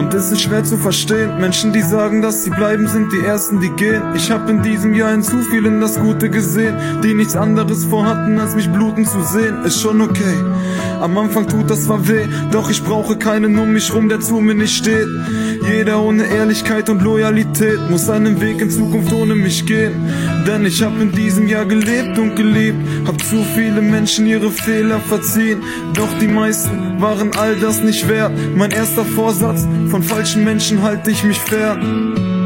Und es ist schwer zu verstehen. Menschen, die sagen, dass sie bleiben, sind die ersten, die gehen. Ich hab in diesem Jahr in zu vielen das Gute gesehen, die nichts anderes vorhatten, als mich bluten zu sehen. Ist schon okay. Am Anfang tut das zwar weh, doch ich brauche keinen um mich rum, der zu mir nicht steht. Jeder ohne Ehrlichkeit und Loyalität muss seinen Weg in Zukunft ohne mich gehen. Denn ich hab in diesem Jahr gelebt und geliebt, hab zu viele Menschen ihre Fehler verziehen. Doch die meisten waren all das nicht wert. Mein erster Vorsatz, von falschen Menschen halte ich mich fern.